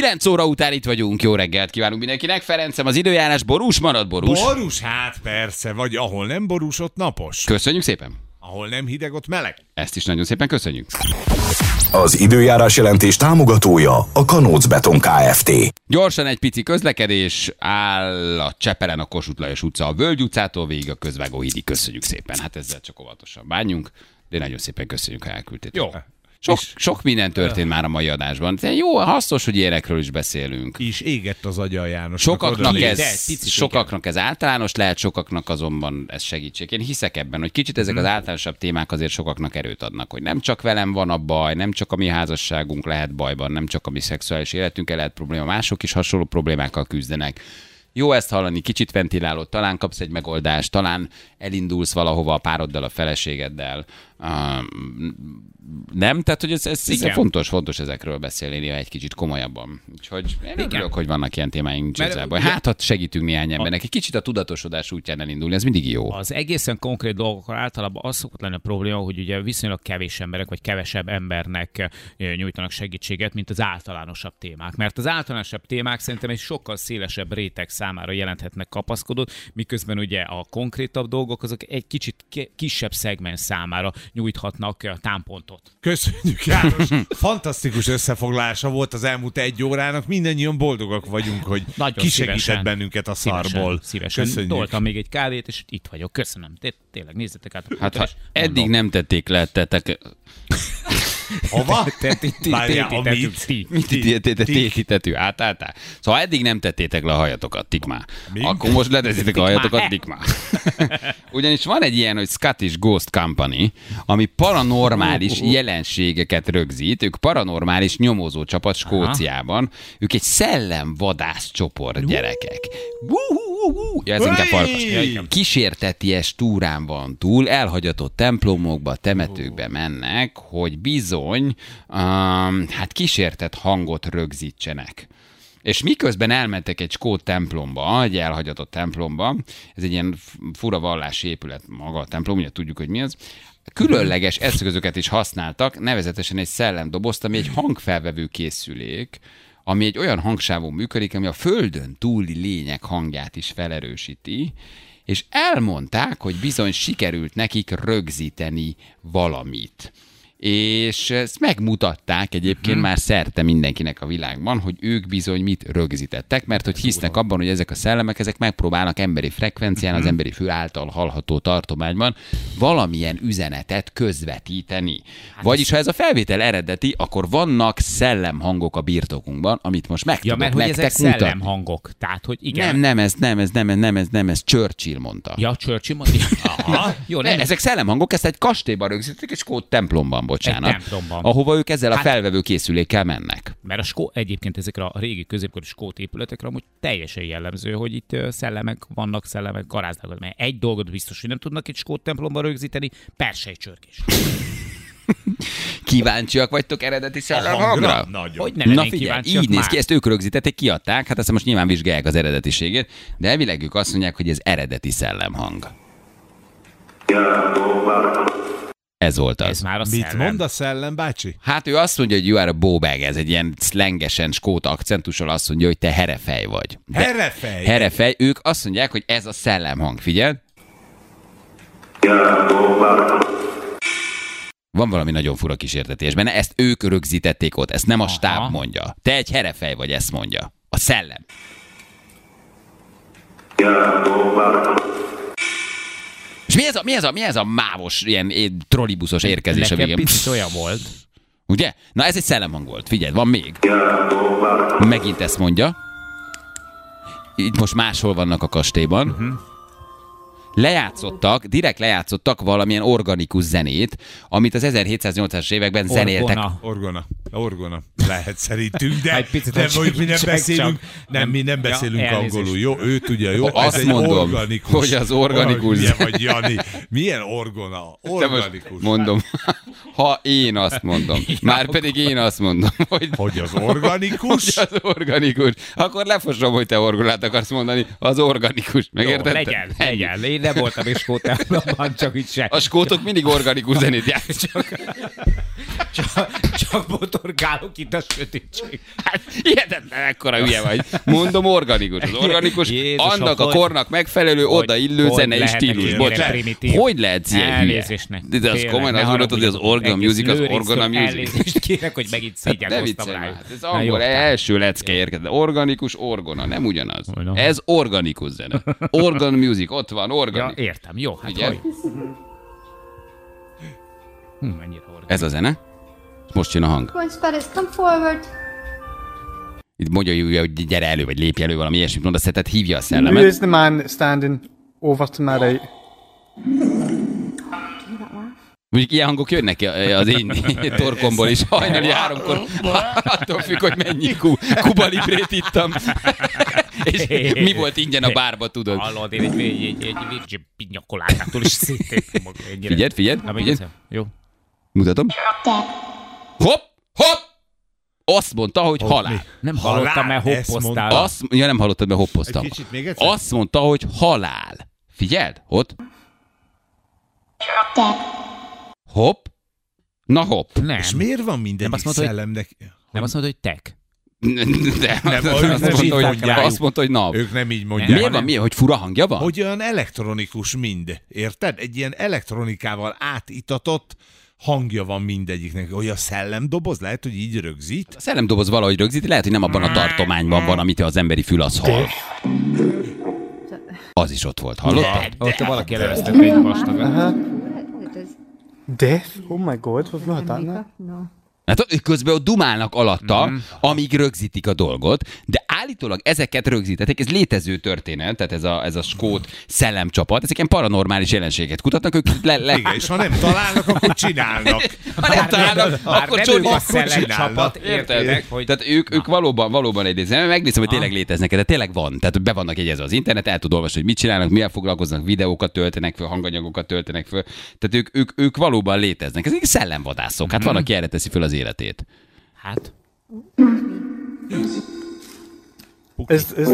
9 óra után itt vagyunk, jó reggelt kívánunk mindenkinek. Ferencem, az időjárás borús marad borús. Borús, hát persze, vagy ahol nem borús, ott napos. Köszönjük szépen. Ahol nem hideg, ott meleg. Ezt is nagyon szépen köszönjük. Az időjárás jelentés támogatója a Kanóc Beton Kft. Gyorsan egy pici közlekedés áll a Csepelen a Kossuth Lajos utca a Völgy utcától végig a közvágó hídig. Köszönjük szépen. Hát ezzel csak óvatosan bánjunk, de nagyon szépen köszönjük, ha elküldtétek. Jó. Sok, sok minden történt már a mai adásban. De jó, hasznos, hogy ilyenekről is beszélünk. És égett az agya a János. Sokaknak De, ez, picit sokaknak ez általános lehet, sokaknak azonban ez segítség. Én hiszek ebben, hogy kicsit ezek az általánosabb témák azért sokaknak erőt adnak, hogy nem csak velem van a baj, nem csak a mi házasságunk lehet bajban, nem csak a mi szexuális életünkkel lehet probléma, mások is hasonló problémákkal küzdenek. Jó ezt hallani, kicsit ventilálod, talán kapsz egy megoldást, talán elindulsz valahova a pároddal, a feleségeddel. Um, nem? Tehát, hogy ez, ez, Igen. fontos, fontos ezekről beszélni egy kicsit komolyabban. Úgyhogy én örülök, hogy vannak ilyen témáink ugye- Hát, ha segítünk néhány embernek, egy kicsit a tudatosodás útján elindulni, ez mindig jó. Az egészen konkrét dolgokról általában az szokott lenni a probléma, hogy ugye viszonylag kevés emberek, vagy kevesebb embernek nyújtanak segítséget, mint az általánosabb témák. Mert az általánosabb témák szerintem egy sokkal szélesebb réteg számára jelenthetnek kapaszkodót, miközben ugye a konkrétabb dolgok azok egy kicsit ki- kisebb szegmens számára nyújthatnak eh, támpontot. Köszönjük, János. Fantasztikus összefoglalása volt az elmúlt egy órának. Mindennyian boldogak vagyunk, hogy Nagyon kisegített szívesen. bennünket a Szívesen, szarból. szívesen. Köszönjük. Toltam még egy kávét, és itt vagyok. Köszönöm. Té- Tényleg, nézzetek át. a Hát, ha eddig mondom. nem tették le, tettek, Hova? Tétítető? Hát, hát, hát. Szóval eddig nem tettétek le a hajatokat, tikmá. Akkor most leteszitek a hajatokat, Tikmá. Ugyanis van egy ilyen, hogy Scottish Ghost Company, ami paranormális jelenségeket rögzít. Ők paranormális nyomozó csapat Skóciában. Ők egy szellemvadász csoport gyerekek. Wú-hú-hú-hú. Ja, ez inkább farkas. Kísérteties túrán van túl, elhagyatott templomokba, temetőkbe mennek, hogy bizony, um, hát kísértett hangot rögzítsenek. És miközben elmentek egy skót templomba, egy elhagyatott templomba, ez egy ilyen fura vallási épület maga a templom, ugye tudjuk, hogy mi az, különleges eszközöket is használtak, nevezetesen egy szellemdobozt, ami egy hangfelvevő készülék, ami egy olyan hangsávon működik, ami a földön túli lények hangját is felerősíti, és elmondták, hogy bizony sikerült nekik rögzíteni valamit. És ezt megmutatták egyébként már szerte mindenkinek a világban, hogy ők bizony mit rögzítettek, mert hogy hisznek abban, hogy ezek a szellemek, ezek megpróbálnak emberi frekvencián, az emberi fő által hallható tartományban valamilyen üzenetet közvetíteni. Vagyis, ha ez a felvétel eredeti, akkor vannak szellemhangok a birtokunkban, amit most meg Ja, mert hogy nektek ezek mutatni. szellemhangok. Tehát, hogy igen. Nem, nem, ez nem, ez nem, ez nem, ez nem, ez Churchill mondta. Ja, Churchill mondja. Aha. Jó, Ne, nem, ezek szellemhangok, ezt egy kastélyban rögzítették, egy skót templomban, bocsánat. Egy templomban. Ahova ők ezzel a Hát- felvevő készülékkel mennek. Mert a skó, egyébként ezekre a régi középkori skót épületekre amúgy teljesen jellemző, hogy itt szellemek vannak, szellemek garáznak. Mert egy dolgot biztos, hogy nem tudnak egy skót templomban rögzíteni, persej csörkés. Kíváncsiak vagytok eredeti szellemhangra? Hangra? Nagyon. Hogy ne Na figyelj, így néz már. ki, ezt ők rögzítették, kiadták, hát aztán most nyilván vizsgálják az eredetiségét, de elvileg ők azt mondják, hogy ez eredeti szellemhang. Ez volt az. Ez már a Mit szellem. mond a szellem bácsi? Hát ő azt mondja, hogy you are a bowbag, ez egy ilyen szlengesen skót akcentussal azt mondja, hogy te herefej vagy. De- Herefej? Herefej, ők azt mondják, hogy ez a szellemhang. Figyeld! Van valami nagyon fura kísértetés benne, ezt ők rögzítették ott, ezt nem a stáb Aha. mondja. Te egy herefej vagy, ezt mondja. A szellem. Mi ez a, mi ez a, mi ez a mávos, ilyen trollibuszos érkezés a Nekem végén? picit olyan volt. Ugye? Na ez egy szellemhang volt. Figyelj, van még. Megint ezt mondja. Itt most máshol vannak a kastélyban. Mhm. Lejátszottak, direkt lejátszottak valamilyen organikus zenét, amit az 1780-as években zenéltek. Orgona. Orgona. Orgona. Lehet szerintünk, de Egy picit nem, csak- hogy mi nem beszélünk, csak- nem, mi nem Ja, beszélünk elnézést. angolul. Jó, ő tudja, jó? Azt Ez egy mondom, organikus. hogy az organikus- Milyen vagy, Jani? Milyen orgona? De Organikus. mondom, ha én azt mondom, már pedig én azt mondom, hogy Hogy az organikus? hogy az organikus, akkor lefosom, hogy te orgonát akarsz mondani, az organikus. Megérted? Legyen, legyen. Én nem voltam is skót templomban, csak itt se. A skótok mindig organikus zenét játszanak. Csak, csak botorgálok itt a sötétség. Hát, hihetetlen, ekkora hülye vagy. Mondom, organikus. Az organikus Jézusom, annak a kornak megfelelő, hogy- odaillő zenei stílus. hogy lehet ilyen hülye? De, az komolyan azt mondod, hogy az organ music, az orgona music. Kérek, hogy megint Ne szégyenkoztam hát ez angol első lecke érkezett. Organikus, orgona, nem ugyanaz. Ez organikus zene. Organ music, ott van, Ja, organikus. értem, jó, hát Ugye? hogy? Hm, mennyire. Ez a zene. Most jön a hang. Itt mondja, Júlia, hogy gyere elő, vagy lépj elő, valami ilyesmit mondasz, tehát hívja a Who szellemet. is the man standing over to my right? Mondjuk ilyen hangok jönnek az én torkomból is hajnali háromkor. Attól függ, hogy mennyi ku, Kuba Librét ittam. És mi volt ingyen a bárba, tudod? Hallod, én egy, egy, egy, egy virgin pinyakolátától is szétéptem magam ennyire. Figyeld, figyeld, Na, még figyeld. egyszer. Jó. Mutatom. Hopp, hopp! Azt mondta, hogy halál. Nem Halál, hallottam, mert hoppoztál. mondta. Azt, ja, nem hallottad, mert Egy hoppoztam. kicsit még egyszer? Azt mondta, hogy halál. Figyeld, ott. Hopp. Na hopp. Nem. És miért van Nem mindegyik azt mondta, hogy- szellemnek? Nem azt mondod, hogy tek? De, Nem, azt, nem mondta, hogy, azt mondta, hogy nav. Ők nem így mondják. Miért van? Miért? Hogy fura hangja van? Hogy olyan elektronikus mind, érted? Egy ilyen elektronikával átitatott hangja van mindegyiknek. Olyan szellemdoboz, lehet, hogy így rögzít. A szellemdoboz valahogy rögzíti, lehet, hogy nem abban a tartományban van, amit az emberi fül az hall. Az is ott volt, hallottad? Ott valaki elővesztett egy vastagat. What is Death? Oh my god, that. No. Hát közben ott dumálnak alatta, Mhm. amíg rögzítik a dolgot, de állítólag ezeket rögzítették, ez létező történet, tehát ez a, ez a skót szellemcsapat, ezek ilyen paranormális jelenséget kutatnak, ők le, le, Igen, és ha nem találnak, akkor csinálnak. ha nem találnak, akkor a akkor csinálnak. érted? Hogy Tehát ők, ők valóban, valóban egy részben, megnézem, hogy tényleg léteznek, de tényleg van. Tehát be vannak jegyezve az internet, el tud olvasni, hogy mit csinálnak, mivel foglalkoznak, videókat töltenek föl, hanganyagokat töltenek föl. Tehát ők, ők, ők valóban léteznek. Ezek szellemvadászok. Hát van, aki erre teszi föl az életét. hát Is, is,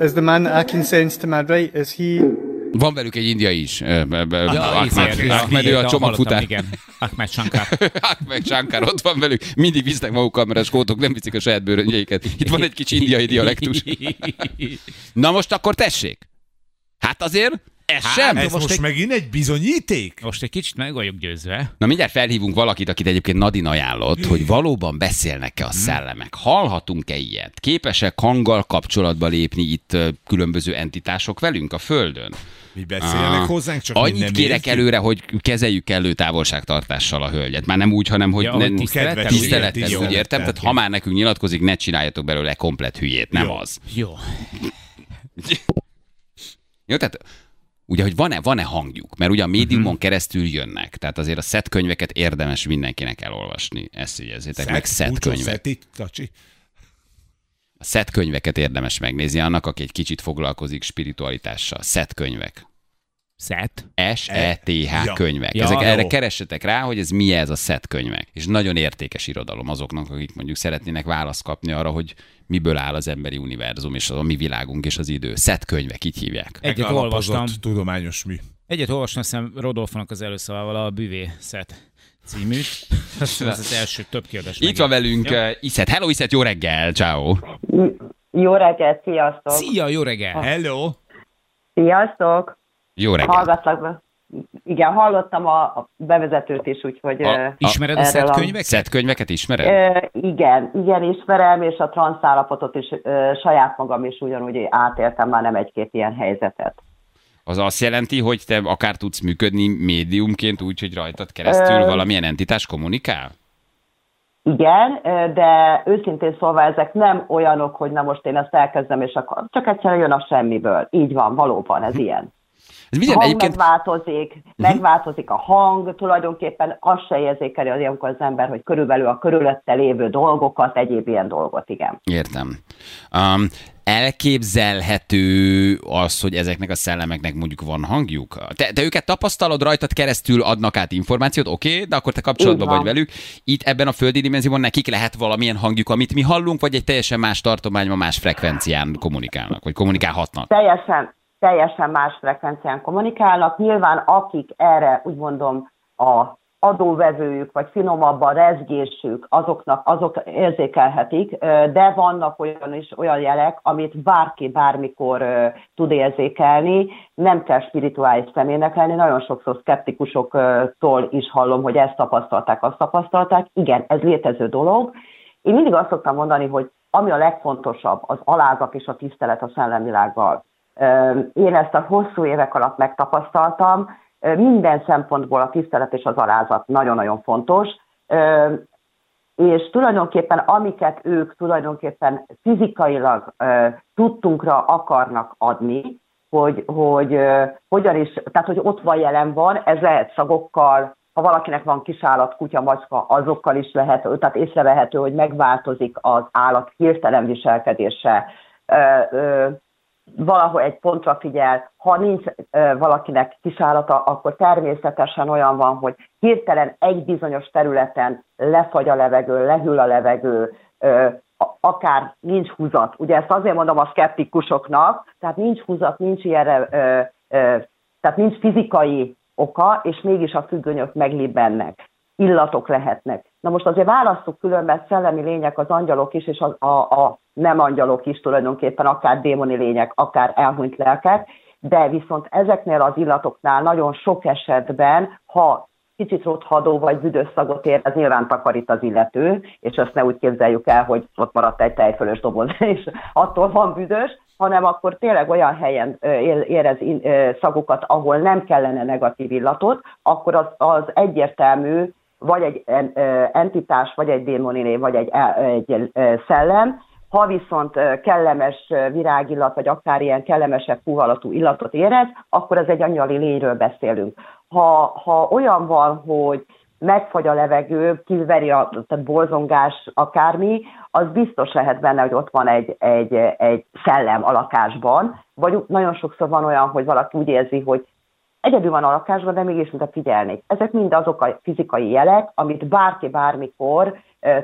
is the man sense to my right, is he... Van velük egy indiai is. Ahmed, ő a csomagfutár. Igen, Ahmed Shankar. Ahmed Shankar ott van velük. Mindig visznek magukkal, mert a skótok nem viszik a saját bőröngyeiket. Itt van egy kicsi indiai dialektus. Na most akkor tessék. Hát azért ez Hát, sem. Ez most most, egy- megint egy bizonyíték? Most egy kicsit meg vagyok győzve. Na mindjárt felhívunk valakit, akit egyébként Nadin ajánlott, hogy valóban beszélnek-e a szellemek. Hallhatunk-e ilyet? Képesek hanggal kapcsolatba lépni itt különböző entitások velünk a Földön? Mi beszélnek Ah. hozzánk, csak Annyit nem kérek értjük? előre, hogy kezeljük kellő távolságtartással a hölgyet. Már nem úgy, hanem hogy Ja, ne, hogy tisztelettel, tisztelettel, úgy értem? Tehát ha már nekünk nyilatkozik, ne csináljatok belőle komplet hülyét, nem Jó. az. Jó. Jó, tehát ugye, hogy van-e, van-e hangjuk? Mert ugye a médiumon keresztül jönnek, tehát azért a szett könyveket érdemes mindenkinek elolvasni. Ezt jegyezzétek meg, szett Búcsú, könyvek. Szeti, Tacsi. A szett könyveket érdemes megnézni annak, aki egy kicsit foglalkozik spiritualitással. Szett Szett. S-E-T-H Ja. könyvek. Ja, Ezek, jó. erre keressetek rá, hogy ez mi ez a szett könyvek. És nagyon értékes irodalom azoknak, akik mondjuk szeretnének választ kapni arra, hogy miből áll az emberi univerzum, és a mi világunk és az idő. Szett könyvek, így hívják. Egyet olvastam. tudományos mű. Egyet olvastam, hiszem Rodolfonak az előszavával a Büvészet címűt. Ez az első több kérdés. Itt van velünk uh, Iszet. Hello Iszet, jó reggel, ciao. Jó reggelt, sziasztok! Szia, jó reggel! Hello! Sziasztok! Jó reggel. Hallgatlak be. Igen, hallottam a bevezetőt is, úgyhogy... A- Ismered a erről szett a- könyveket? Szett könyveket ismered? ö, igen, igen, ismerem, és a transzállapotot is ö, saját magam is ugyanúgy átéltem már nem egy-két ilyen helyzetet. Az azt jelenti, hogy te akár tudsz működni médiumként úgy, hogy rajtad keresztül Ö- valamilyen entitás kommunikál? Igen, de őszintén szólva ezek nem olyanok, hogy na most én ezt elkezdem, és akkor csak egyszerűen jön a semmiből. Így van, valóban, ez ilyen. Ez A minden hang egyébként... megváltozik, megváltozik a hang, tulajdonképpen azt se érzékeli az ilyenkor az ember, hogy körülbelül a körülötte lévő dolgokat, egyéb ilyen dolgot, igen. Értem. Um, elképzelhető az, hogy ezeknek a szellemeknek mondjuk van hangjuk? Te, te őket tapasztalod, rajtad keresztül adnak át információt, oké, okay, de akkor te kapcsolatban vagy velük. Itt ebben a földi dimenzióban nekik lehet valamilyen hangjuk, amit mi hallunk, vagy egy teljesen más tartományban, más frekvencián kommunikálnak, vagy kommunikálhatnak. Teljesen, teljesen más frekvencián kommunikálnak. Nyilván akik erre úgy mondom a adóvevőjük, vagy finomabban rezgésük, azoknak, azok érzékelhetik, de vannak olyan is olyan jelek, amit bárki bármikor tud érzékelni, nem kell spirituális személynek lenni, nagyon sokszor szkeptikusoktól is hallom, hogy ezt tapasztalták, azt tapasztalták. Igen, ez létező dolog. Én mindig azt szoktam mondani, hogy ami a legfontosabb, az alázat és a tisztelet a szellemvilággal. Én ezt a hosszú évek alatt megtapasztaltam, minden szempontból a tisztelet és az alázat nagyon-nagyon fontos, és tulajdonképpen amiket ők tulajdonképpen fizikailag tudtunkra akarnak adni, hogy, hogy hogyan is, tehát hogy ott van jelen van, ez lehet szagokkal, ha valakinek van kisállat, kutya, macska, azokkal is lehet, tehát észrevehető, hogy megváltozik az állat hirtelen viselkedése, valahol egy pontra figyel, ha nincs valakinek kisállata, akkor természetesen olyan van, hogy hirtelen egy bizonyos területen lefagy a levegő, lehűl a levegő, akár nincs húzat. Ugye ezt azért mondom a szkeptikusoknak, tehát nincs húzat, nincs ilyenre, tehát nincs fizikai oka, és mégis a függönyök meglibbennek illatok lehetnek. Na most azért választjuk különben szellemi lények az angyalok is, és a, a, a nem angyalok is tulajdonképpen, akár démoni lények, akár elhunyt lelkek, de viszont ezeknél az illatoknál nagyon sok esetben, ha kicsit rothadó vagy büdös szagot érez, nyilván takarít az illető, és azt ne úgy képzeljük el, hogy ott maradt egy tejfölös doboz, és attól van büdös, hanem akkor tényleg olyan helyen érez szagokat, ahol nem kellene negatív illatot, akkor az, az egyértelmű vagy egy entitás, vagy egy démoniné, vagy egy, egy szellem, ha viszont kellemes virágillat, vagy akár ilyen kellemesebb húhalatú illatot érez, akkor ez egy anyali lényről beszélünk. Ha, ha olyan van, hogy megfagy a levegő, kiveri a tehát bolzongás, akármi, az biztos lehet benne, hogy ott van egy, egy, egy szellem a lakásban, vagy nagyon sokszor van olyan, hogy valaki úgy érzi, hogy Egyedül van a lakásban, de mégis mint a figyelni. Ezek mind azok a fizikai jelek, amit bárki bármikor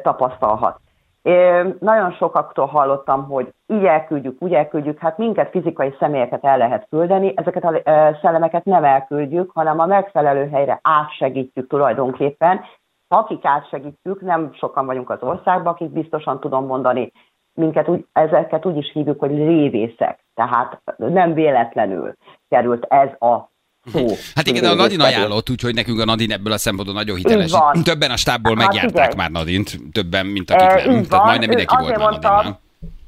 tapasztalhat. Én nagyon sokaktól hallottam, hogy így elküldjük, úgy elküldjük, hát minket fizikai személyeket el lehet küldeni, ezeket a szellemeket nem elküldjük, hanem a megfelelő helyre átsegítjük tulajdonképpen. Akik átsegítjük, nem sokan vagyunk az országban, akik biztosan tudom mondani, minket úgy, ezeket úgy is hívjuk, hogy révészek. Tehát nem véletlenül került ez a szó. Hát igen, a Nadin ajánlott, úgyhogy nekünk a Nadin ebből a szempontból nagyon hiteles. Többen a stábból hát megjárták igen. már Nadint, többen, mint akik nem. Tehát majdnem mindenki volt már Nadinnál.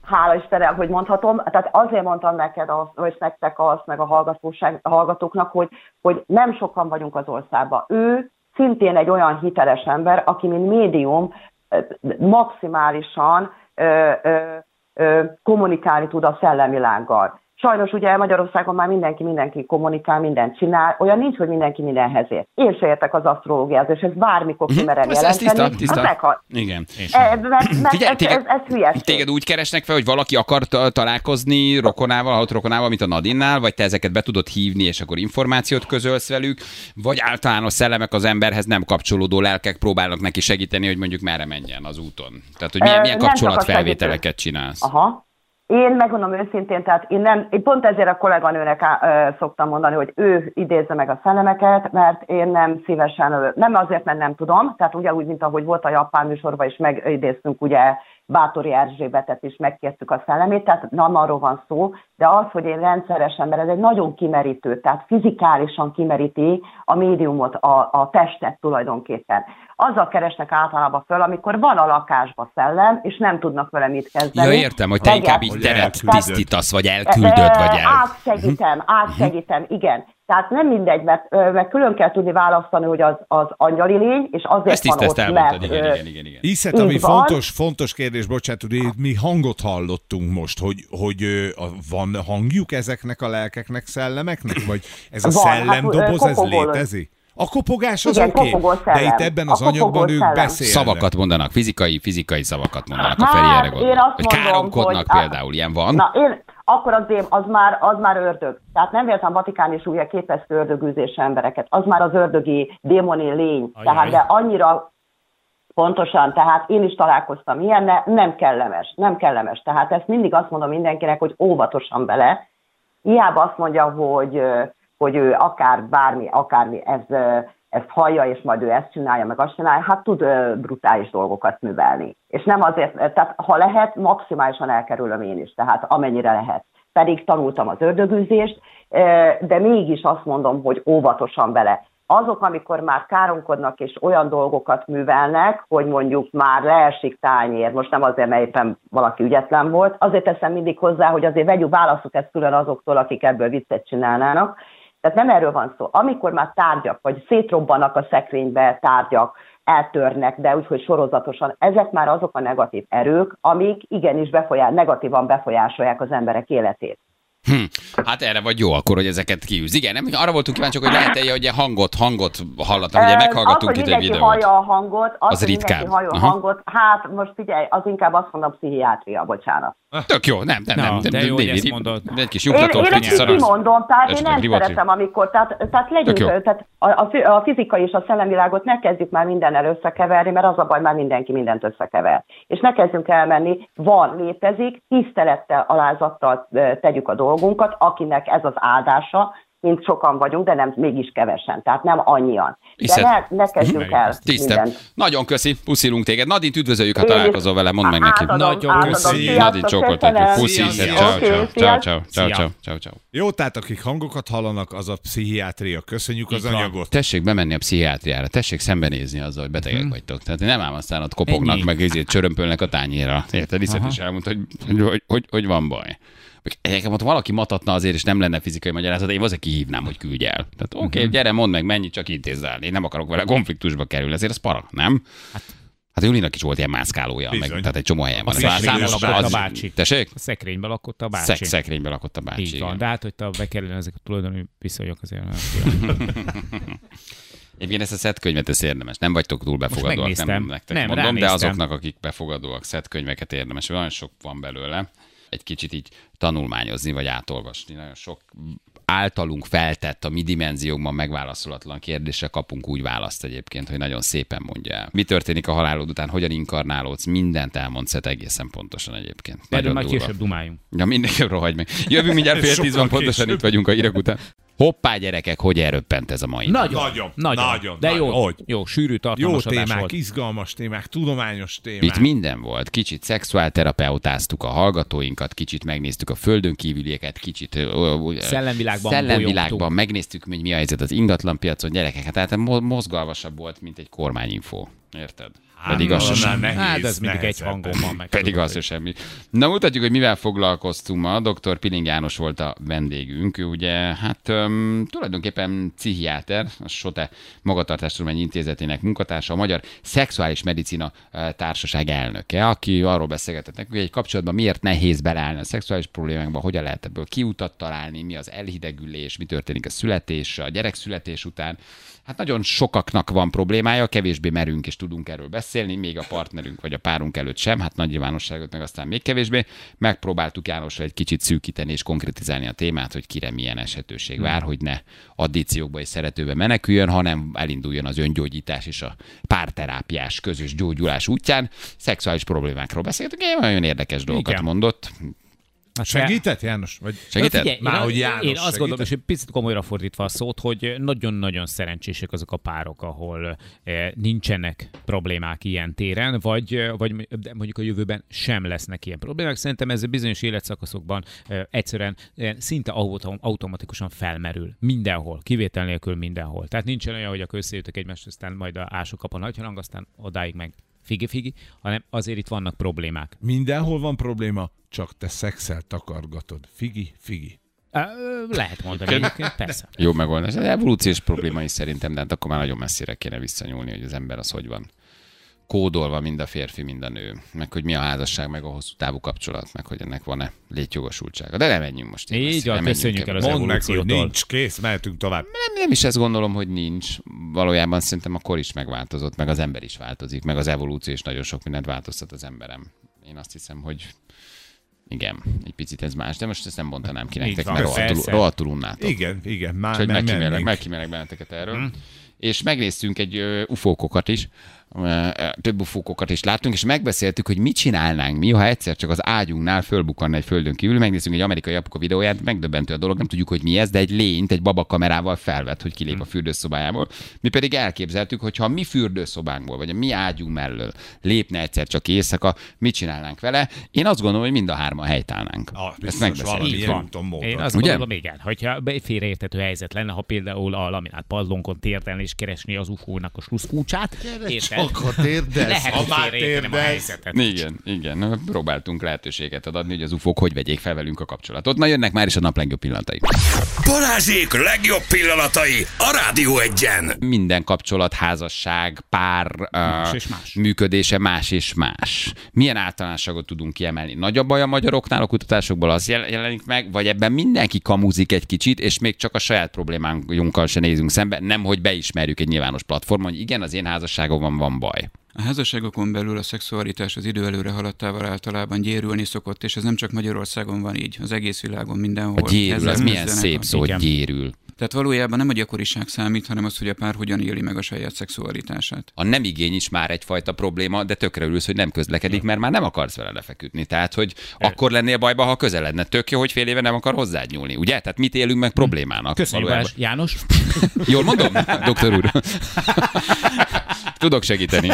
Hála Istenre, hogy mondhatom. Tehát azért mondtam neked, azt, vagy nektek azt, meg a, hallgatóság, a hallgatóknak, hogy, hogy nem sokan vagyunk az országban. Ő szintén egy olyan hiteles ember, aki mint médium maximálisan ö, ö, ö, kommunikálni tud a szellemilággal. Sajnos ugye Magyarországon már mindenki mindenki kommunikál, mindent csinál, olyan nincs, hogy mindenki mindenhez ért. Én se értek az asztrológiához, és ez bármikor uh-huh. kimerem jelenteni. Ez tiszta, tiszta. Meghal... Igen. E, mert, mert Figyelj, ez, téged, ez, ez hülyeség. Téged úgy keresnek fel, hogy valaki akar találkozni rokonával, halott rokonával, mint a Nadinnál, vagy te ezeket be tudod hívni, és akkor információt közölsz velük, vagy általános szellemek az emberhez nem kapcsolódó lelkek próbálnak neki segíteni, hogy mondjuk merre menjen az úton. Tehát, hogy milyen, milyen kapcsolatfelvételeket csinálsz. Aha. Én megmondom őszintén, tehát én, nem, én pont ezért a kolléganőnek á, ö, szoktam mondani, hogy ő idézze meg a szellemeket, mert én nem szívesen, nem azért, mert nem tudom, tehát ugyanúgy, mint ahogy volt a japán műsorban is megidéztünk ugye Bátori Erzsébetet is megkértük a szellemét, tehát nem arról van szó, de az, hogy én rendszeresen, mert ez egy nagyon kimerítő, tehát fizikálisan kimeríti a médiumot, a, a testet tulajdonképpen. Azzal keresnek általában föl, amikor van a lakásba szellem, és nem tudnak vele mit kezdeni. Ja, értem, hogy te inkább így teret tisztítasz, vagy elküldöd, vagy el... Átsegítem, átsegítem, igen. Tehát nem mindegy, mert, mert külön kell tudni választani, hogy az, az angyali lény, és azért ezt van ott, mert... Igen, igen, igen, igen. Hiszed, ami fontos, fontos kérdés, bocsánat, hogy mi hangot hallottunk most, hogy, hogy van hangjuk ezeknek a lelkeknek, szellemeknek, vagy ez a van, szellemdoboz, hát, ez létezik? A kopogás az oké, okay, de itt ebben az anyagban ők beszélnek. Szavakat mondanak, fizikai, fizikai szavakat mondanak hát, a Feri erre gondol. Hogy káromkodnak hogy, például, ilyen van. Na, én, akkor az, az, már, az már ördög. Tehát nem véletlen Vatikán is ugye képesztő ördögűzés embereket. Az már az ördögi démoni lény. Ajaj. Tehát de annyira Pontosan, tehát én is találkoztam ilyenne, nem kellemes, nem kellemes. Tehát ezt mindig azt mondom mindenkinek, hogy óvatosan bele. Hiába azt mondja, hogy, hogy ő akár bármi, akármi, ez, ezt hallja, és majd ő ezt csinálja, meg azt csinálja, hát tud brutális dolgokat művelni. És nem azért, tehát ha lehet, maximálisan elkerülöm én is, tehát amennyire lehet. Pedig tanultam az ördögűzést, de mégis azt mondom, hogy óvatosan vele azok, amikor már káromkodnak és olyan dolgokat művelnek, hogy mondjuk már leesik tányér, most nem azért, mert éppen valaki ügyetlen volt, azért teszem mindig hozzá, hogy azért vegyük, válaszok ezt külön azoktól, akik ebből viccet csinálnának. Tehát nem erről van szó. Amikor már tárgyak, vagy szétrobbanak a szekrénybe tárgyak, eltörnek, de úgyhogy sorozatosan, ezek már azok a negatív erők, amik igenis befolyás, negatívan befolyásolják az emberek életét. Hm. Hát erre vagy jó akkor, hogy ezeket kiűz. Igen, nem, arra voltunk kíváncsiak, hogy lehet-e, hogy hangot, hangot hallattam, ugye meghallgattunk itt egy videót. hallja a hangot, az, Az hogy ritkább. hallja a hangot, hát most figyelj, az inkább azt mondom pszichiátria, bocsánat. Tök jó, nem, nem, Na, nem. de nem, jó, hogy David, ezt mondod. Egy kis Én, lyuktató, én kicsit ezt kimondom, tehát én nem szeretem, amikor, tehát, tehát legyünk, tehát a, a, a fizikai és a szellemvilágot ne kezdjük már mindennel összekeverni, mert az a baj, már mindenki mindent összekever. És ne kezdjünk elmenni, van, létezik, tisztelettel, alázattal tegyük a dolgunkat, akinek ez az áldása, mint sokan vagyunk, de nem mégis kevesen, tehát nem annyian. De ne, ne kezdjünk el Tisztem. Nagyon köszi, puszilunk téged. Nadint üdvözöljük, ha találkozol vele, mondd meg neki. átadom, Nagyon köszi. Nadin, csókoltatjuk. köszönöm. Puszi, ciao, ciao, ciao, ciao, ciao, ciao. Jó, tehát akik hangokat hallanak, az a pszichiátria. Köszönjük az anyagot. Tessék bemenni a pszichiátriára, tessék szembenézni azzal, hogy betegek vagytok. Tehát nem ám aztán ott kopognak, meg ezért csörömpölnek a tányéra. Érted? Viszont is elmondta, hogy, hogy, hogy van baj. Egyébként ott valaki matatna azért, és nem lenne fizikai magyarázat, én azért kihívnám, hogy küldj el. Tehát oké, okay, gyere, mondd meg, mennyi, csak intézz el. Én nem akarok vele konfliktusba kerülni, ezért az para, nem? Hát Julinak is volt ilyen mászkálója, meg, Bizony. tehát egy csomó helyen van. A Ez szekrényben lakott a bácsi. Tessék? A szekrénybe lakott a bácsi. Szek, szekrényben lakott a bácsi. Így van, de hát, hogy te bekerülne ezek a tulajdoni viszonyok azért. nem. Egyébként ezt a szetkönyvet ez érdemes. Nem vagytok túl befogadóak, nem nektek Nem, mondom, de azoknak, akik befogadóak, szetkönyveket érdemes. Olyan sok van belőle. Egy kicsit így tanulmányozni, vagy átolvasni. Nagyon sok általunk feltett a mi dimenziókban megválaszolatlan kérdésre kapunk úgy választ egyébként, hogy nagyon szépen mondja el. Mi történik a halálod után, hogyan inkarnálódsz, mindent elmondsz egészen pontosan egyébként. Erről majd később dumáljunk. Ja, mindenki rohagy meg. Jövünk mindjárt fél Sokkal tíz van, pontosan később. itt vagyunk a hírek után. Hoppá, gyerekek, hogy elröppent ez a mai nap? Nagyon, Nagyon, nagyon, nagyon, de jó, nagyon. Hogy? jó, sűrű Jó tartalmas adás témák, volt. izgalmas témák, tudományos témák. Itt minden volt. Kicsit szexuálterapeutáztuk a hallgatóinkat, kicsit megnéztük a földön kívülieket, kicsit Szellemvilágban szellemvilágban megnéztük, hogy mi a helyzet az ingatlanpiacon, gyerekek, hát tehát mo- mozgalmasabb volt, mint egy kormányinfó. Érted? Pedig az sem. nehéz, Hát ez mindig egy hangon van meg. Pedig az, hogy semmi. Na mutatjuk, hogy mivel foglalkoztunk ma. Dr. Piling János volt a vendégünk. Ő ugye, hát um, tulajdonképpen pszichiáter, a SOTE Magatartástudományi Intézetének munkatársa, a Magyar Szexuális Medicina Társaság elnöke, aki arról beszélgetett nekünk, hogy egy kapcsolatban miért nehéz beleállni a szexuális problémákba, hogyan lehet ebből kiutat találni, mi az elhidegülés, mi történik a születés, a gyerekszületés után. Hát nagyon sokaknak van problémája, kevésbé merünk és tudunk erről beszélni, még a partnerünk vagy a párunk előtt sem, hát nagy nyilvánosságot meg aztán még kevésbé. Megpróbáltuk Jánosra egy kicsit szűkíteni és konkretizálni a témát, hogy kire milyen esetőség vár, hogy ne addíciókba és szeretőbe meneküljön, hanem elinduljon az öngyógyítás és a párterápiás közös gyógyulás útján. Szexuális problémákról beszéltünk, én nagyon érdekes dolgokat Igen. mondott. Hát Segített, János? Vagy... Segített? Figyelj, Már, én, hogy János én azt segített? gondolom, és egy picit komolyra fordítva a szót, hogy nagyon-nagyon szerencsések azok a párok, ahol eh, nincsenek problémák ilyen téren, vagy, eh, vagy de mondjuk a jövőben sem lesznek ilyen problémák. Szerintem ez bizonyos életszakaszokban eh, egyszerűen eh, szinte autom- automatikusan felmerül. Mindenhol, kivétel nélkül mindenhol. Tehát nincsen olyan, hogy akkor összejöttek egymást, aztán majd a ások kap a nagyharang, aztán odáig meg figi-figi, hanem azért itt vannak problémák. Mindenhol van probléma, csak te szexel takargatod. Figi, figi. Ö, Lehet mondani egyébként, persze. Jó megoldás. Ez evolúciós probléma is szerintem, de hát akkor már nagyon messzire kéne visszanyúlni, hogy az ember az hogy van kódolva mind a férfi, mind a nő, meg hogy mi a házasság, meg a hosszú távú kapcsolat, meg hogy ennek van-e létjogosultsága. De nem menjünk most. Így messzire, van, köszönjük el az. Mondd meg, hogy nincs, kész, mehetünk tovább. nem, nem is ezt gondolom, hogy nincs. Valójában szerintem a kor is megváltozott, meg az ember is változik, meg az evolúció is nagyon sok mindent változtat az emberem. Én azt hiszem, hogy igen, egy picit ez más, de most ezt nem bontanám ki Így nektek, van, mert rohadtul, rohadtul unnátok. Igen, igen, már Úgyhogy megkímélek, benneteket erről. És megnéztünk egy ö, ufókokat is, több ufókokat is láttunk, és megbeszéltük, hogy mit csinálnánk mi, ha egyszer csak az ágyunknál fölbukkanna egy földön kívül, megnézzünk egy amerikai apuka videóját, megdöbbentő a dolog, nem tudjuk, hogy mi ez, de egy lényt egy babakamerával felvett, hogy kilép a fürdőszobájából. Mi pedig elképzeltük, hogy ha a mi fürdőszobánkból, vagy a mi ágyunk mellől lépne egyszer csak éjszaka, mit csinálnánk vele? Én azt gondolom, hogy mind a hárma helytállnánk. Ah, Ezt megbeszéltük. van. módon. Én azt Ugye? gondolom, igen, hogyha egy félreérthető helyzet lenne, ha például a laminát padlónkon térdelni és keresni az ufónak a sluszkulcsát. érted? Térdesz. Lehet, Ha hogy már helyzetet. Igen, igen. Próbáltunk lehetőséget adni, hogy az ufók hogy vegyék fel velünk a kapcsolatot. Na jönnek már is a nap legjobb pillanatai. Balázsék legjobb pillanatai a Rádió egyen. Minden kapcsolat, házasság, pár más és más. működése más és más. Milyen általánosságot tudunk kiemelni? Nagy a baj a magyaroknál a kutatásokból az jel- jelenik meg, vagy ebben mindenki kamuzik egy kicsit, és még csak a saját problémánkkal se nézünk szembe, nem hogy beismerjük egy nyilvános platformon, hogy igen, az én házasságomban van baj. A házasságokon belül a szexualitás az idő előre haladtával általában gyérülni szokott, és ez nem csak Magyarországon van így, az egész világon mindenhol. A gyérül, az milyen szép szó, gyérül. Tehát valójában nem a gyakoriság számít, hanem az, hogy a pár hogyan éli meg a saját szexualitását. A nem igény is már egyfajta probléma, de tökre örülsz, hogy nem közlekedik, mert már nem akarsz vele lefeküdni. Tehát, hogy akkor lennél bajba, ha közeledne. Tök jó, hogy fél éve nem akar hozzád nyúlni. Ugye? Tehát mit élünk meg problémának? Köszönjük, valójában? Balázs. János. Jól mondom, doktor úr? Tudok segíteni.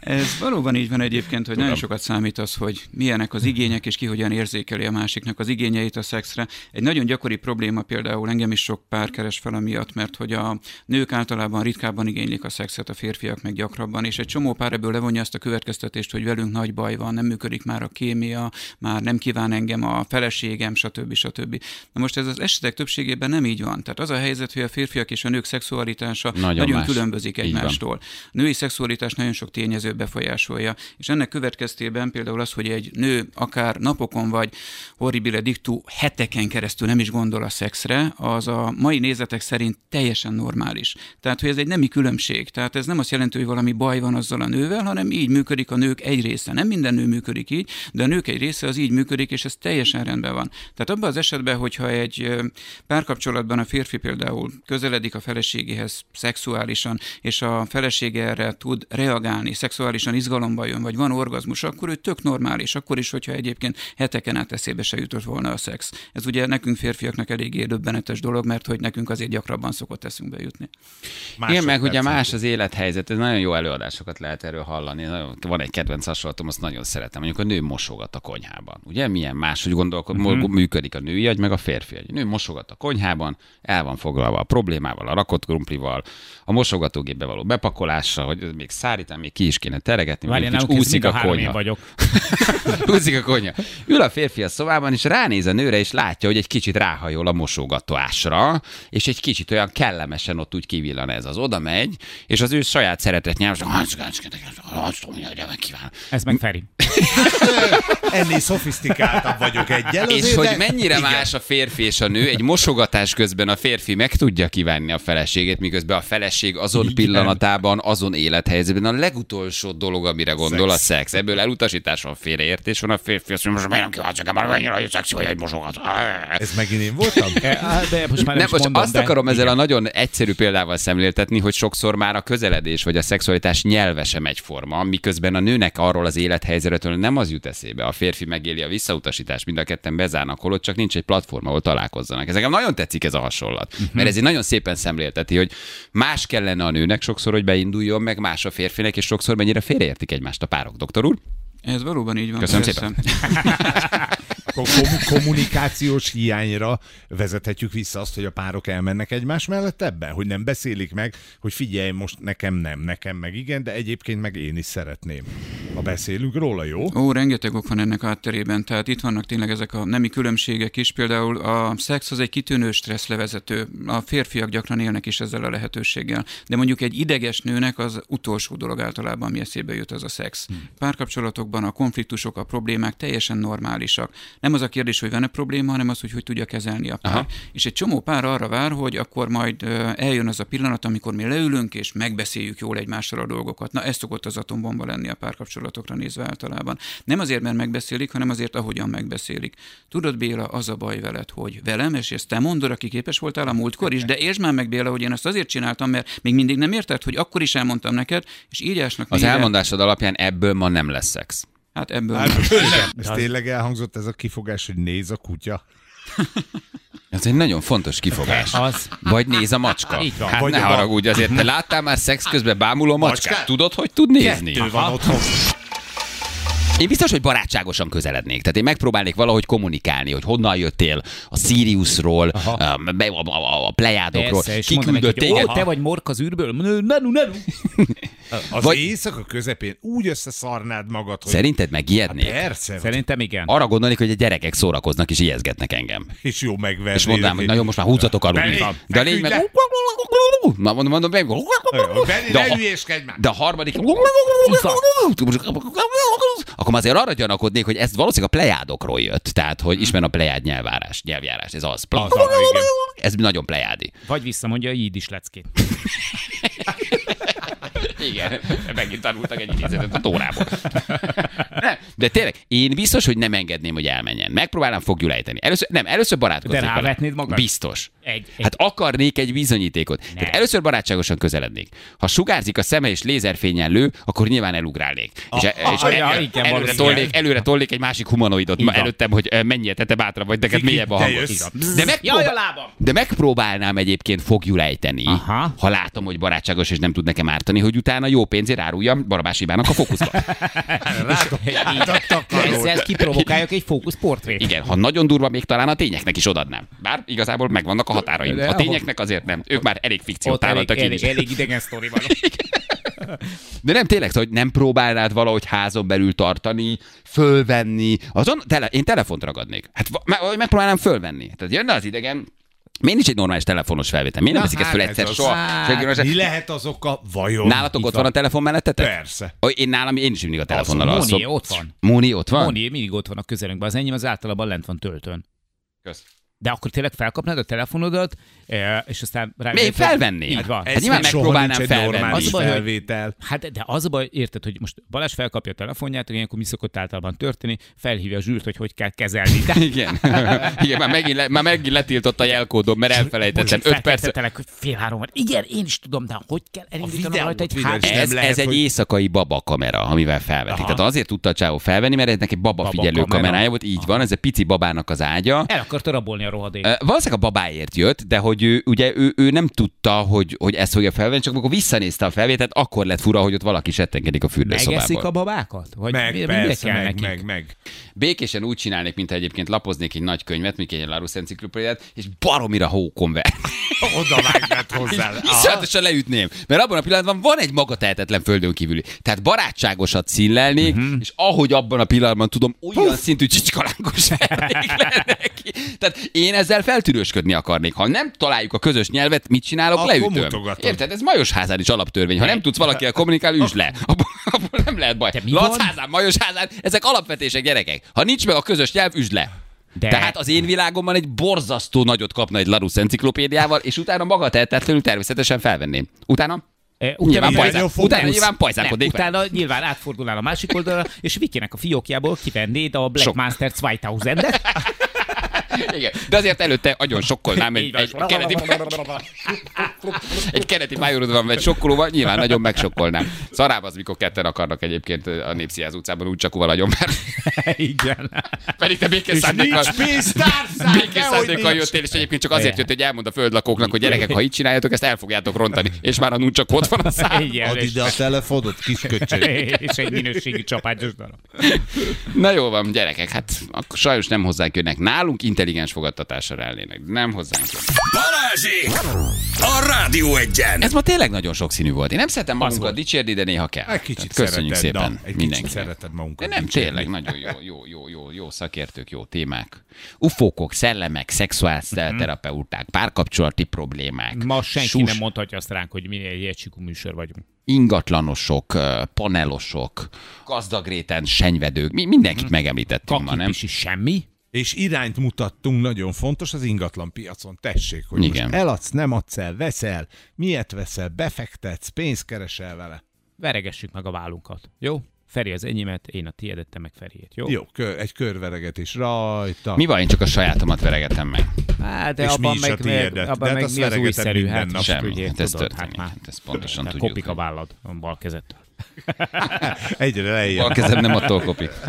Ez valóban így van egyébként, hogy nagyon sokat számít az, hogy milyenek az igények, és ki hogyan érzékeli a másiknak az igényeit a szexre. Egy nagyon gyakori probléma például engem is sok pár keres fel amiatt, mert hogy a nők általában ritkábban igénylik a szexet, a férfiak meg gyakrabban, és egy csomó pár ebből levonja azt a következtetést, hogy velünk nagy baj van, nem működik már a kémia, már nem kíván engem a feleségem, stb. stb. Na most ez az esetek többségében nem így van. Tehát az a helyzet, hogy a férfiak és a nők szexualitása Nagyon nagyon, más. különbözik egymástól. A női szexualitás nagyon sok tényező befolyásolja, és ennek következtében például az, hogy egy nő akár napokon vagy horribile dictu heteken keresztül nem is gondol a szexre, az a mai nézetek szerint teljesen normális. Tehát, hogy ez egy nemi különbség. Tehát ez nem azt jelenti, hogy valami baj van azzal a nővel, hanem így működik a nők egy része. Nem minden nő működik így, de a nők egy része az így működik, és ez teljesen rendben van. Tehát abban az esetben, hogyha egy párkapcsolatban a férfi például közeledik a feleségéhez szexuálisan, és a felesége erre tud reagálni, szexuálisan izgalomba jön, vagy van orgazmus, akkor ő tök normális, akkor is, hogyha egyébként heteken át eszébe se jutott volna a szex. Ez ugye nekünk férfiaknak eléggé döbbenetes dolog, mert hogy nekünk azért gyakrabban szokott eszünkbe jutni. Igen, meg ugye más az élethelyzet, ez nagyon jó előadásokat lehet erről hallani. Nagyon- Van egy kedvenc hasonlatom, azt nagyon szeretem. Mondjuk a nő mosogat a konyhában. Ugye milyen máshogy gondolkod, uh-huh. működik a női agy, meg a férfi agy. A nő mosogat a konyhában, el van foglalva a problémával, a rakott krumplival, a mosogatógépbe való bepakolással, hogy ez még szárítani, még ki is kéne teregetni, mondjuk nem úszik úszik a én konyha. vagyok. Húzik a konyha. Ül a férfi a szobában, és ránéz a nőre, és látja, hogy egy kicsit ráhajol a mosogatásra, és egy kicsit olyan kellemesen ott úgy kivillan ez az. Oda megy, és az ő saját szeretet nyelv, Ez meg Feri. Ennél szofisztikáltabb vagyok egyel. és hogy mennyire igen. más a férfi és a nő, egy mosogatás közben a férfi meg tudja kívánni a feleségét, miközben a feleség azon Igen. pillanatában, azon élethelyzetben a legutolsó dolog, amire gondol a szex. Ebből elutasítás van, félreértés van, a férfi azt mondja, most miért nem mennyire hogy szexi vagy egy mosogat. Ez megint én voltam? Eh, De most már nem, Nem, is most mondom, azt de akarom ezzel igen. a nagyon egyszerű példával szemléltetni, hogy sokszor már a közeledés vagy a szexualitás nyelve sem egyforma, miközben a nőnek arról az élethelyzetről nem az jut eszébe. A férfi megéli a visszautasítást, mind a ketten bezárnak holott, csak nincs egy platform, ahol találkozzanak. Ez nekem nagyon tetszik ez a hasonlat, mert ez egy nagyon szépen szemlélteti, hogy más kellene a nőnek sokszor, hogy beinduljon, meg más a férfinek, és sokszor mennyire félreértik egymást a párok. Doktor úr? Ez valóban így van. Köszönöm persze. Akkor kom- kommunikációs hiányra vezethetjük vissza azt, hogy a párok elmennek egymás mellett ebben, hogy nem beszélik meg, hogy figyelj, most nekem nem, nekem meg igen, de egyébként meg én is szeretném. Ha beszélünk róla, jó? Ó, rengeteg ok van ennek átterében, tehát itt vannak tényleg ezek a nemi különbségek is. Például a szex az egy kitűnő stresszlevezető. A férfiak gyakran élnek is ezzel a lehetőséggel. De mondjuk egy ideges nőnek az utolsó dolog általában, ami eszébe jut, az a szex. Párkapcsolatokban a konfliktusok, a problémák teljesen normálisak. Nem az a kérdés, hogy van-e probléma, hanem az, hogy hogy tudja kezelni a pár. Aha. És egy csomó pár arra vár, hogy akkor majd eljön az a pillanat, amikor mi leülünk, és megbeszéljük jól egymással a dolgokat. Na, ez szokott az atombomba lenni a párkapcsolatokra nézve általában. Nem azért, mert megbeszélik, hanem azért, ahogyan megbeszélik. Tudod, Béla, az a baj veled, hogy velem, és ezt te mondod, aki képes voltál a múltkor is, de értsd már meg, Béla, hogy én ezt azért csináltam, mert még mindig nem érted, hogy akkor is elmondtam neked, és így ásnak Az elmondásod alapján ebből ma nem lesz szex. Hát ebből. Hát, ez tényleg elhangzott ez a kifogás, hogy néz a kutya? Ez egy nagyon fontos kifogás. Az. Vagy néz a macska. Így van. Hát Vagy ne haragudj, azért te láttál már szex közben bámuló macskát? Macskát? Tudod, hogy tud nézni? Ő van otthon. Én biztos, hogy barátságosan közelednék. Tehát én megpróbálnék valahogy kommunikálni, hogy honnan jöttél a Siriusról, a, a, a, a Plejádokról, Persze, és ki mondanak, küldött hogy ó, téged. te vagy mork az űrből? Nanu, nanu. Az Vagy- éjszaka közepén úgy összeszarnád magad, hogy Szerinted megijednék? persze, Szerintem igen. Arra gondolnék, hogy a gyerekek szórakoznak és ijeszgetnek engem. és jó megverni. És mondanám, hogy na jó, most már húzzatok aludni. Benni, De a lény meg... feküdj Na, mondom, mondom, Benni, De már! de a harmadik... Akkor azért arra gyanakodnék, hogy ez valószínűleg a plejádokról jött. Tehát, hogy ismer a plejád nyelvárás, nyelvjárás. Ez az. Az. Ez nagyon plejádi. Vagy visszamondja a jídis leckét. Igen, megint tanultak egy idézetet a tórából. Nem, de tényleg, én biztos, hogy nem engedném, hogy elmenjen. Megpróbálnám fogjul ejteni. Először, nem, először barátkoznék De rávetnéd magad? Biztos. Egy, egy. Hát akarnék egy bizonyítékot. Tehát először barátságosan közelednék. Ha sugárzik a szeme és lézerfényen lő, akkor nyilván elugrálnék. és, e- és ah, ja, el- igen, előre, tolnék, előre tolnék egy másik humanoidot van. előttem, hogy eh, mennyire te bátrabb vagy, neked mélyebb a te jössz. De, megpróbál... A de megpróbálnám egyébként fogjul ejteni, ha látom, hogy barátságos és nem tud nekem ártani, hogy utána jó pénzért áruljam Barabás Ivánnak a fókuszba. Ezzel kiprovokáljak egy fókuszportrét. Igen, ha nagyon durva, még talán a tényeknek is odadnám. Bár igazából megvannak a határaim. A tényeknek azért nem. Ők már elég fikciót elég, támadtak elég, is. elég idegen sztori van. De nem tényleg, hogy nem próbálnád valahogy házon belül tartani, fölvenni. Azon, tele, én telefont ragadnék. Hát megpróbálnám fölvenni. Tehát jönne az idegen, Miért nincs egy normális telefonos felvétel? Miért nem veszik ezt hát egyszer ez az. soha? Hát, Senki nem- Mi lehet az oka? Vajon? Nálatok ott van a telefon mellettetek? Persze. Én nálam, én is mindig a telefonnal Móni alszom. ott van. Móni ott van? Móni mindig ott van a közelünkben. Az enyém az általában lent van töltőn. Kösz. De akkor tényleg felkapnád a telefonodat, eh, és aztán rá... Miért felvenni? Így van. Hát nyilván soha megpróbálnám nincs egy felvenni. Az a baj, hogy- felvétel. Hát, de az a baj, érted, hogy most Balázs felkapja a telefonját, ilyenkor mi szokott általában történni, felhívja a zsűrt, hogy hogy kell kezelni. De Igen. Igen, már megint, le, már megint letiltott a jelkódom, mert elfelejtettem. Öt perc. Felkeltettelek, hogy fél három van. Igen, én is tudom, de hogy kell elindítanom rajta egy videót. hát... Ez, lehet, ez egy hogy- éjszakai baba kamera, amivel felvetik. Aha. Tehát azért tudta a csávó felvenni, mert ennek egy baba, Baba figyelő kamerája volt, így van, ez egy pici babának az ágya. El akarta rabolni a rohadék. Valószínűleg a babáért jött, de hogy ő, ugye ő, ő nem tudta, hogy, hogy ezt fogja felvenni, csak amikor visszanézte a felvételt, akkor lett fura, hogy ott valaki settenkedik a Megeszik fürdőszobában. a babákat? Vagy Meg, mire persze, kell meg, nekik? meg, meg. Békésen úgy csinálnék, mint egyébként lapoznék egy nagy könyvet, mint egy Larus enciklopédiát, és baromira hókon ver. Oda vágnád hozzá. Iszonyatosan leütném. Mert abban a pillanatban van egy maga tehetetlen földön kívüli. Tehát barátságosat színlelnék, Mhm. uh-huh. és ahogy abban a pillanatban tudom, olyan Puff. szintű csicskalánkos vernék le neki. Tehát én ezzel feltűrősködni akarnék. Ha nem találjuk a közös nyelvet, mit csinálok? Akkor Leütöm. mutogatod. Érted? Ez Majosházán is alaptörvény. Ha nem tudsz valakivel kommunikálni, üsd le. Abból, nem lehet baj. mi van? Lacházán, Majosházán, ezek alapvetések gyerekek. Ha nincs meg a közös nyelv, üsd le. De- Tehát az én világomban egy borzasztó nagyot kapna egy Larus enciklopédiával, és utána maga tehetetlenül természetesen felvenném. Utána E, Nyilván, Milyen pajzán, utána nyilván vele. utána nyilván átfordulnál a másik oldalra, és Vikinek a fiókjából kivennéd a Black Sok. Master 2000-et. Igen, de azért előtte nagyon sokkolnám egy, van. egy keleti, egy keleti májorodban vagy sokkolóval, nyilván nagyon megsokkolnám. Szarább az, mikor ketten akarnak egyébként a Népsziáz utcában úgy csak nagyon, mert Igen. pedig te békés És szándékkal, békés szándékkal jöttél, és egyébként csak azért jött, hogy elmond a földlakóknak, hogy gyerekek, ha így csináljátok, ezt el fogjátok rontani, és már a nun csak ott van a szám. Add ide a telefonot, kis köcsög. és egy minőségi csapágyos darab. Na jó van, gyerekek, hát akkor sajnos nem hozzánk jönnek. Nálunk intelligens fogadtatásra elnének. Nem hozzánk. Balázsi! A Rádió egyen! Ez ma tényleg nagyon sokszínű volt. Én nem szeretem magunkat dicsérni, de néha kell. Egy kicsit Tehát köszönjük szereted, szépen na, egy kicsit mindenkinek. szereted magunkat De nem, dicsérni. tényleg, nagyon jó, jó, jó, jó, jó szakértők, jó témák. Ufókok, szellemek, szexuális terapeuták, párkapcsolati problémák. Ma senki sus- nem mondhatja azt ránk, hogy mi egy egysikú műsor vagyunk. Ingatlanosok, panelosok, gazdagréten senyvedők, mi, mindenkit megemlítettünk ma, nem? Kakipisi semmi? És irányt mutattunk, nagyon fontos az ingatlan piacon. Tessék, hogy Igen. most eladsz, nem adsz el, veszel, miért veszel, befektetsz, pénzt keresel vele. Veregessük meg a vállunkat. Jó? Feri az enyémet, én a tiédet, te meg Feriét. Jó? Jó, kör, egy körveregetés rajta. Mi van, én csak a sajátomat veregetem meg. Hát, de És mi abban is a meg, meg, tiédet? abban De hát meg mi az újszerű? Hát nap. ugye, hát ez tudod, történik, már. hát ezt pontosan De tudjuk, Kopik a vállad a bal kezettől. Egyre lejjebb. Bal kezem nem attól kopik.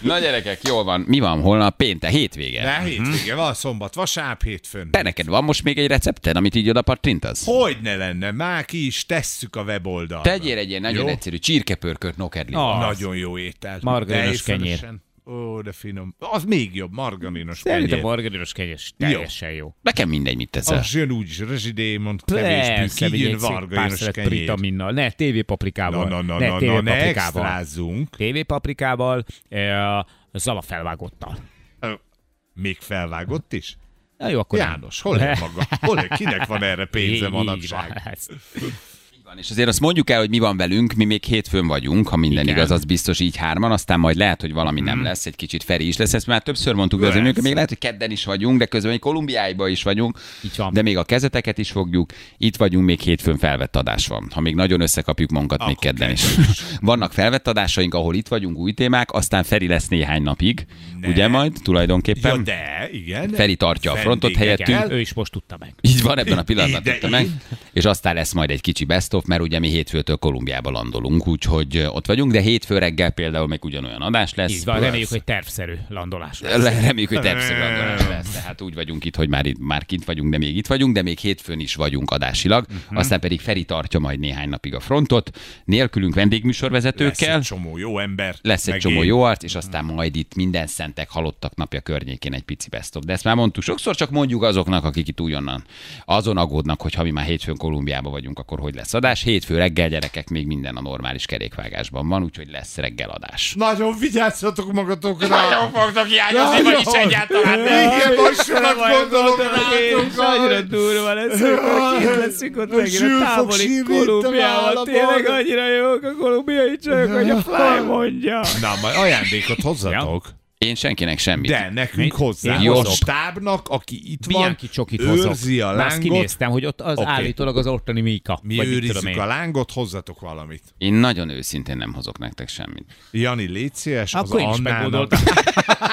Na gyerekek, jól van. Mi van holnap? Péntek, hétvége. De hétvége van, szombat, vasárnap, hétfőn. Te neked van most még egy recepted, amit így oda pattintasz? Hogy ne lenne, már ki is tesszük a weboldalra. Tegyél egy ilyen nagyon Jó? egyszerű csirkepörkölt nokedli. Ah. Nagyon jó étel. Margarinos kenyér. Ó, de finom. Az még jobb, margarinos Szerintem kenyér. margarinos kenyes teljesen jó. Nekem mindegy, mit teszel. Az jön úgy is, rezsidémon, kevés Persze, bűk, így vigy jön egy szép pár margarinos kenyér. pritaminnal. Ne, TV paprikával. Na, na, na, ne, na, TV na, ne paprikával. extrázzunk. TV paprikával, eh, zala felvágottal. Még felvágott is? Na jó, akkor nem. János, hol maga? Hol? Kinek van erre pénze manapság? Van, És azért azt mondjuk el, hogy mi van velünk, mi még hétfőn vagyunk, ha minden Igen. igaz, az biztos így hárman, aztán majd lehet, hogy valami nem lesz, egy kicsit Feri is lesz, ezt már többször mondtuk, de azért még lehet, hogy kedden is vagyunk, de közben még Kolumbiáiba is vagyunk, de még a kezeteket is fogjuk, itt vagyunk, még hétfőn felvett adás van. Ha még nagyon összekapjuk magunkat, még kedden is. Vannak felvett adásaink, ahol itt vagyunk, új témák, aztán Feri lesz néhány napig, Ne. ugye majd tulajdonképpen. Ja, de, igen. Feri tartja a frontot helyettünk. Ő is most tudta meg. Így van, ebben a pillanatban tudta meg. És aztán lesz majd egy kicsi best of, mert ugye mi hétfőtől Kolumbiába landolunk, úgyhogy ott vagyunk, de hétfő reggel például még ugyanolyan adás lesz. Így van, reméljük, hogy tervszerű landolás. lesz. Le- Reméljük, hogy természetesen landolás lesz. Tehát úgy vagyunk itt, hogy már, itt, már kint vagyunk, de még itt vagyunk, de még hétfőn is vagyunk adásilag. Mhm. Aztán pedig Feri tartja majd néhány napig a frontot. Nélkülünk Lesz vendégműsorvezetőkkel. egy csomó jó ember. Lesz egy csomó én. jó arc, és aztán majd itt minden szentek halottak napja környékén egy pici best of. De ezt már mondtuk sokszor, csak mondjuk azoknak, akik itt újonnan azon aggódnak, hogy ha mi már hétfőn Kolumbiába vagyunk, akkor hogy lesz adás. Hétfő reggel gyerekek még minden a normális kerékvágásban van, úgyhogy lesz reggel adás. Nagyon vigyázzatok magatokra! Nagyon fogtok hiányozni, vagyis egyáltalán nem. Igen, most sokat gondolom rátok. Annyira durva lesz, hogy kint leszünk ott megint a távoli Kolumbiával. Tényleg annyira jók a kolumbiai csajok, hogy a Fly mondja. Na, majd ajándékot hozzatok. Én senkinek semmit. De nekünk Mit? hozzá. Én A hozok. stábnak, aki itt van, Milyen kicsokit hozok? őrzi a Már azt lángot. kinéztem, hogy ott az Oké. állítólag az ottani Mika. Mi vagy őrizzük a lángot, hozzatok valamit. Én nagyon őszintén nem hozok nektek semmit. Jani, légy szíves, Akkor az is Annának.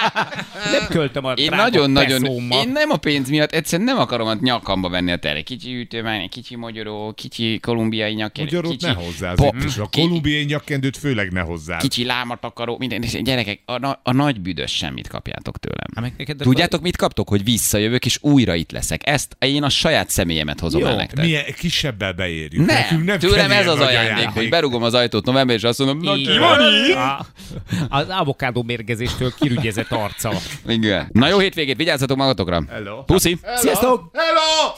nem költöm a Én nagyon-nagyon, én nem a pénz miatt, egyszerűen nem akarom a nyakamba venni a tere. Kicsi ütőmány, kicsi magyaró, kicsi kolumbiai nyakkendő, Magyarót kicsi ne hozzá, pop. A kolumbiai nyakkendőt főleg ne hozzá. kicsi lámatakaró, minden. Gyerekek, a, na- a nagy büdös semmit kapjátok tőlem. Hát meg neked- Tudjátok, mit kaptok? Hogy visszajövök, és újra itt leszek. Ezt én a saját személyemet hozom Jó, el nektek. milyen kisebbel beérjük. Nem, Nekünk nem tőlem ez az nagy ajándék, hogy berugom az ajtót november, és azt mondom, na ki van. Az avokádó mérgezéstől kirügyezett arca. Igen. Na jó hétvégét, vigyázzatok magatokra. Hello. Puszi! Hello. Sziasztok! Hello!